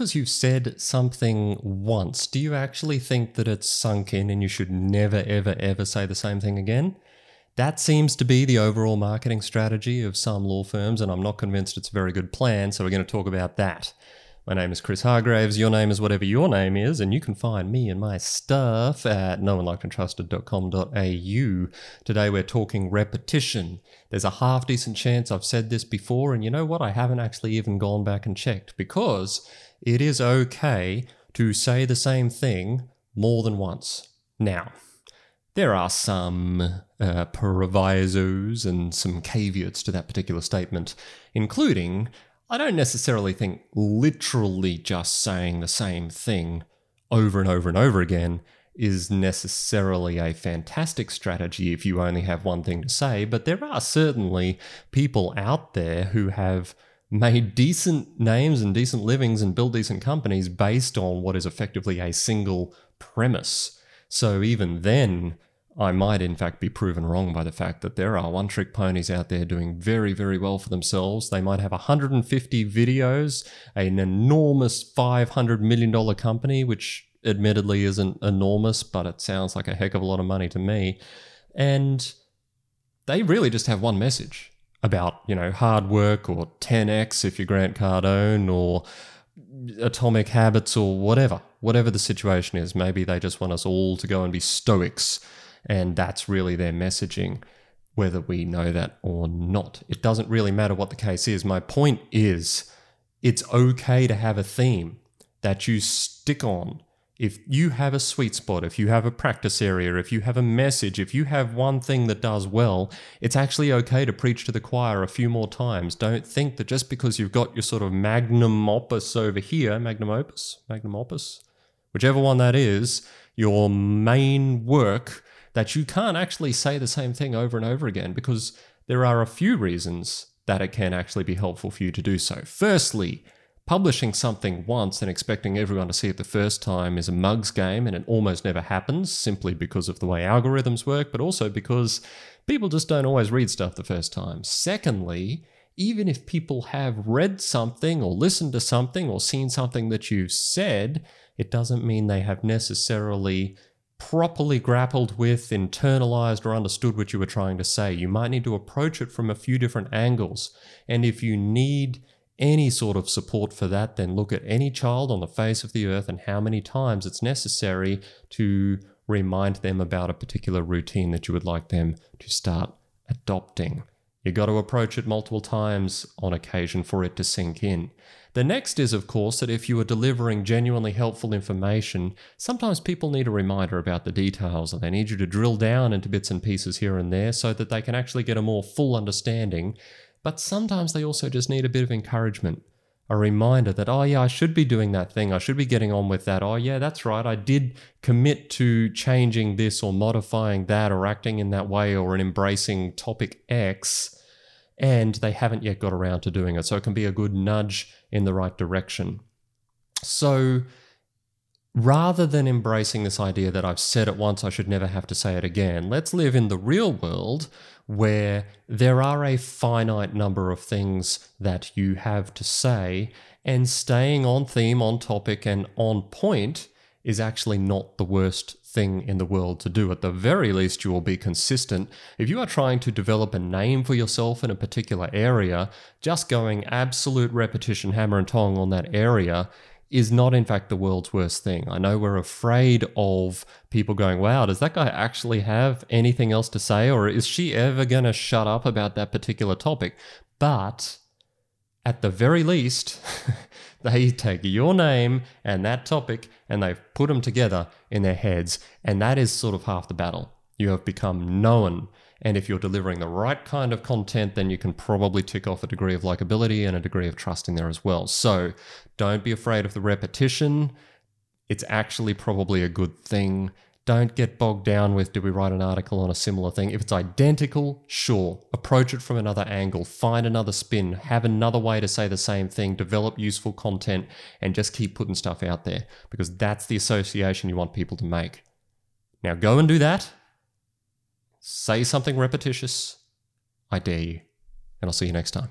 because you've said something once, do you actually think that it's sunk in and you should never, ever, ever say the same thing again? That seems to be the overall marketing strategy of some law firms, and I'm not convinced it's a very good plan, so we're going to talk about that. My name is Chris Hargraves. Your name is whatever your name is, and you can find me and my stuff at knownlikedandtrusted.com.au. Today we're talking repetition. There's a half decent chance I've said this before, and you know what? I haven't actually even gone back and checked because it is okay to say the same thing more than once. Now, there are some uh, provisos and some caveats to that particular statement, including I don't necessarily think literally just saying the same thing over and over and over again is necessarily a fantastic strategy if you only have one thing to say, but there are certainly people out there who have made decent names and decent livings and built decent companies based on what is effectively a single premise. So even then, I might, in fact, be proven wrong by the fact that there are one trick ponies out there doing very, very well for themselves. They might have 150 videos, an enormous $500 million company, which admittedly isn't enormous, but it sounds like a heck of a lot of money to me. And they really just have one message about, you know, hard work or 10x if you're Grant Cardone or atomic habits or whatever, whatever the situation is. Maybe they just want us all to go and be stoics and that's really their messaging, whether we know that or not. It doesn't really matter what the case is. My point is, it's okay to have a theme that you stick on. If you have a sweet spot, if you have a practice area, if you have a message, if you have one thing that does well, it's actually okay to preach to the choir a few more times. Don't think that just because you've got your sort of magnum opus over here, magnum opus, magnum opus, whichever one that is, your main work that you can't actually say the same thing over and over again because there are a few reasons that it can actually be helpful for you to do so. Firstly, publishing something once and expecting everyone to see it the first time is a mug's game and it almost never happens simply because of the way algorithms work, but also because people just don't always read stuff the first time. Secondly, even if people have read something or listened to something or seen something that you've said, it doesn't mean they have necessarily properly grappled with, internalized, or understood what you were trying to say. You might need to approach it from a few different angles. And if you need any sort of support for that, then look at any child on the face of the earth and how many times it's necessary to remind them about a particular routine that you would like them to start adopting. You got to approach it multiple times on occasion for it to sink in. The next is, of course, that if you are delivering genuinely helpful information, sometimes people need a reminder about the details and they need you to drill down into bits and pieces here and there so that they can actually get a more full understanding. But sometimes they also just need a bit of encouragement. A reminder that, oh, yeah, I should be doing that thing. I should be getting on with that. Oh, yeah, that's right. I did commit to changing this or modifying that or acting in that way or embracing topic X and they haven't yet got around to doing it. So it can be a good nudge in the right direction. So rather than embracing this idea that I've said it once, I should never have to say it again, let's live in the real world where there are a finite number of things that you have to say, and staying on theme, on topic, and on point is actually not the worst thing in the world to do. At the very least, you will be consistent. If you are trying to develop a name for yourself in a particular area, just going absolute repetition, hammer and tong on that area is not, in fact, the world's worst thing. I know we're afraid of people going, wow, does that guy actually have anything else to say? Or is she ever going to shut up about that particular topic? But at the very least, they take your name and that topic and they've put them together in their heads. And that is sort of half the battle. You have become known. And if you're delivering the right kind of content, then you can probably tick off a degree of likability and a degree of trust in there as well. So don't be afraid of the repetition. It's actually probably a good thing. Don't get bogged down with do we write an article on a similar thing? If it's identical, sure. Approach it from another angle, find another spin, have another way to say the same thing, develop useful content, and just keep putting stuff out there because that's the association you want people to make. Now go and do that. Say something repetitious. I dare you. And I'll see you next time.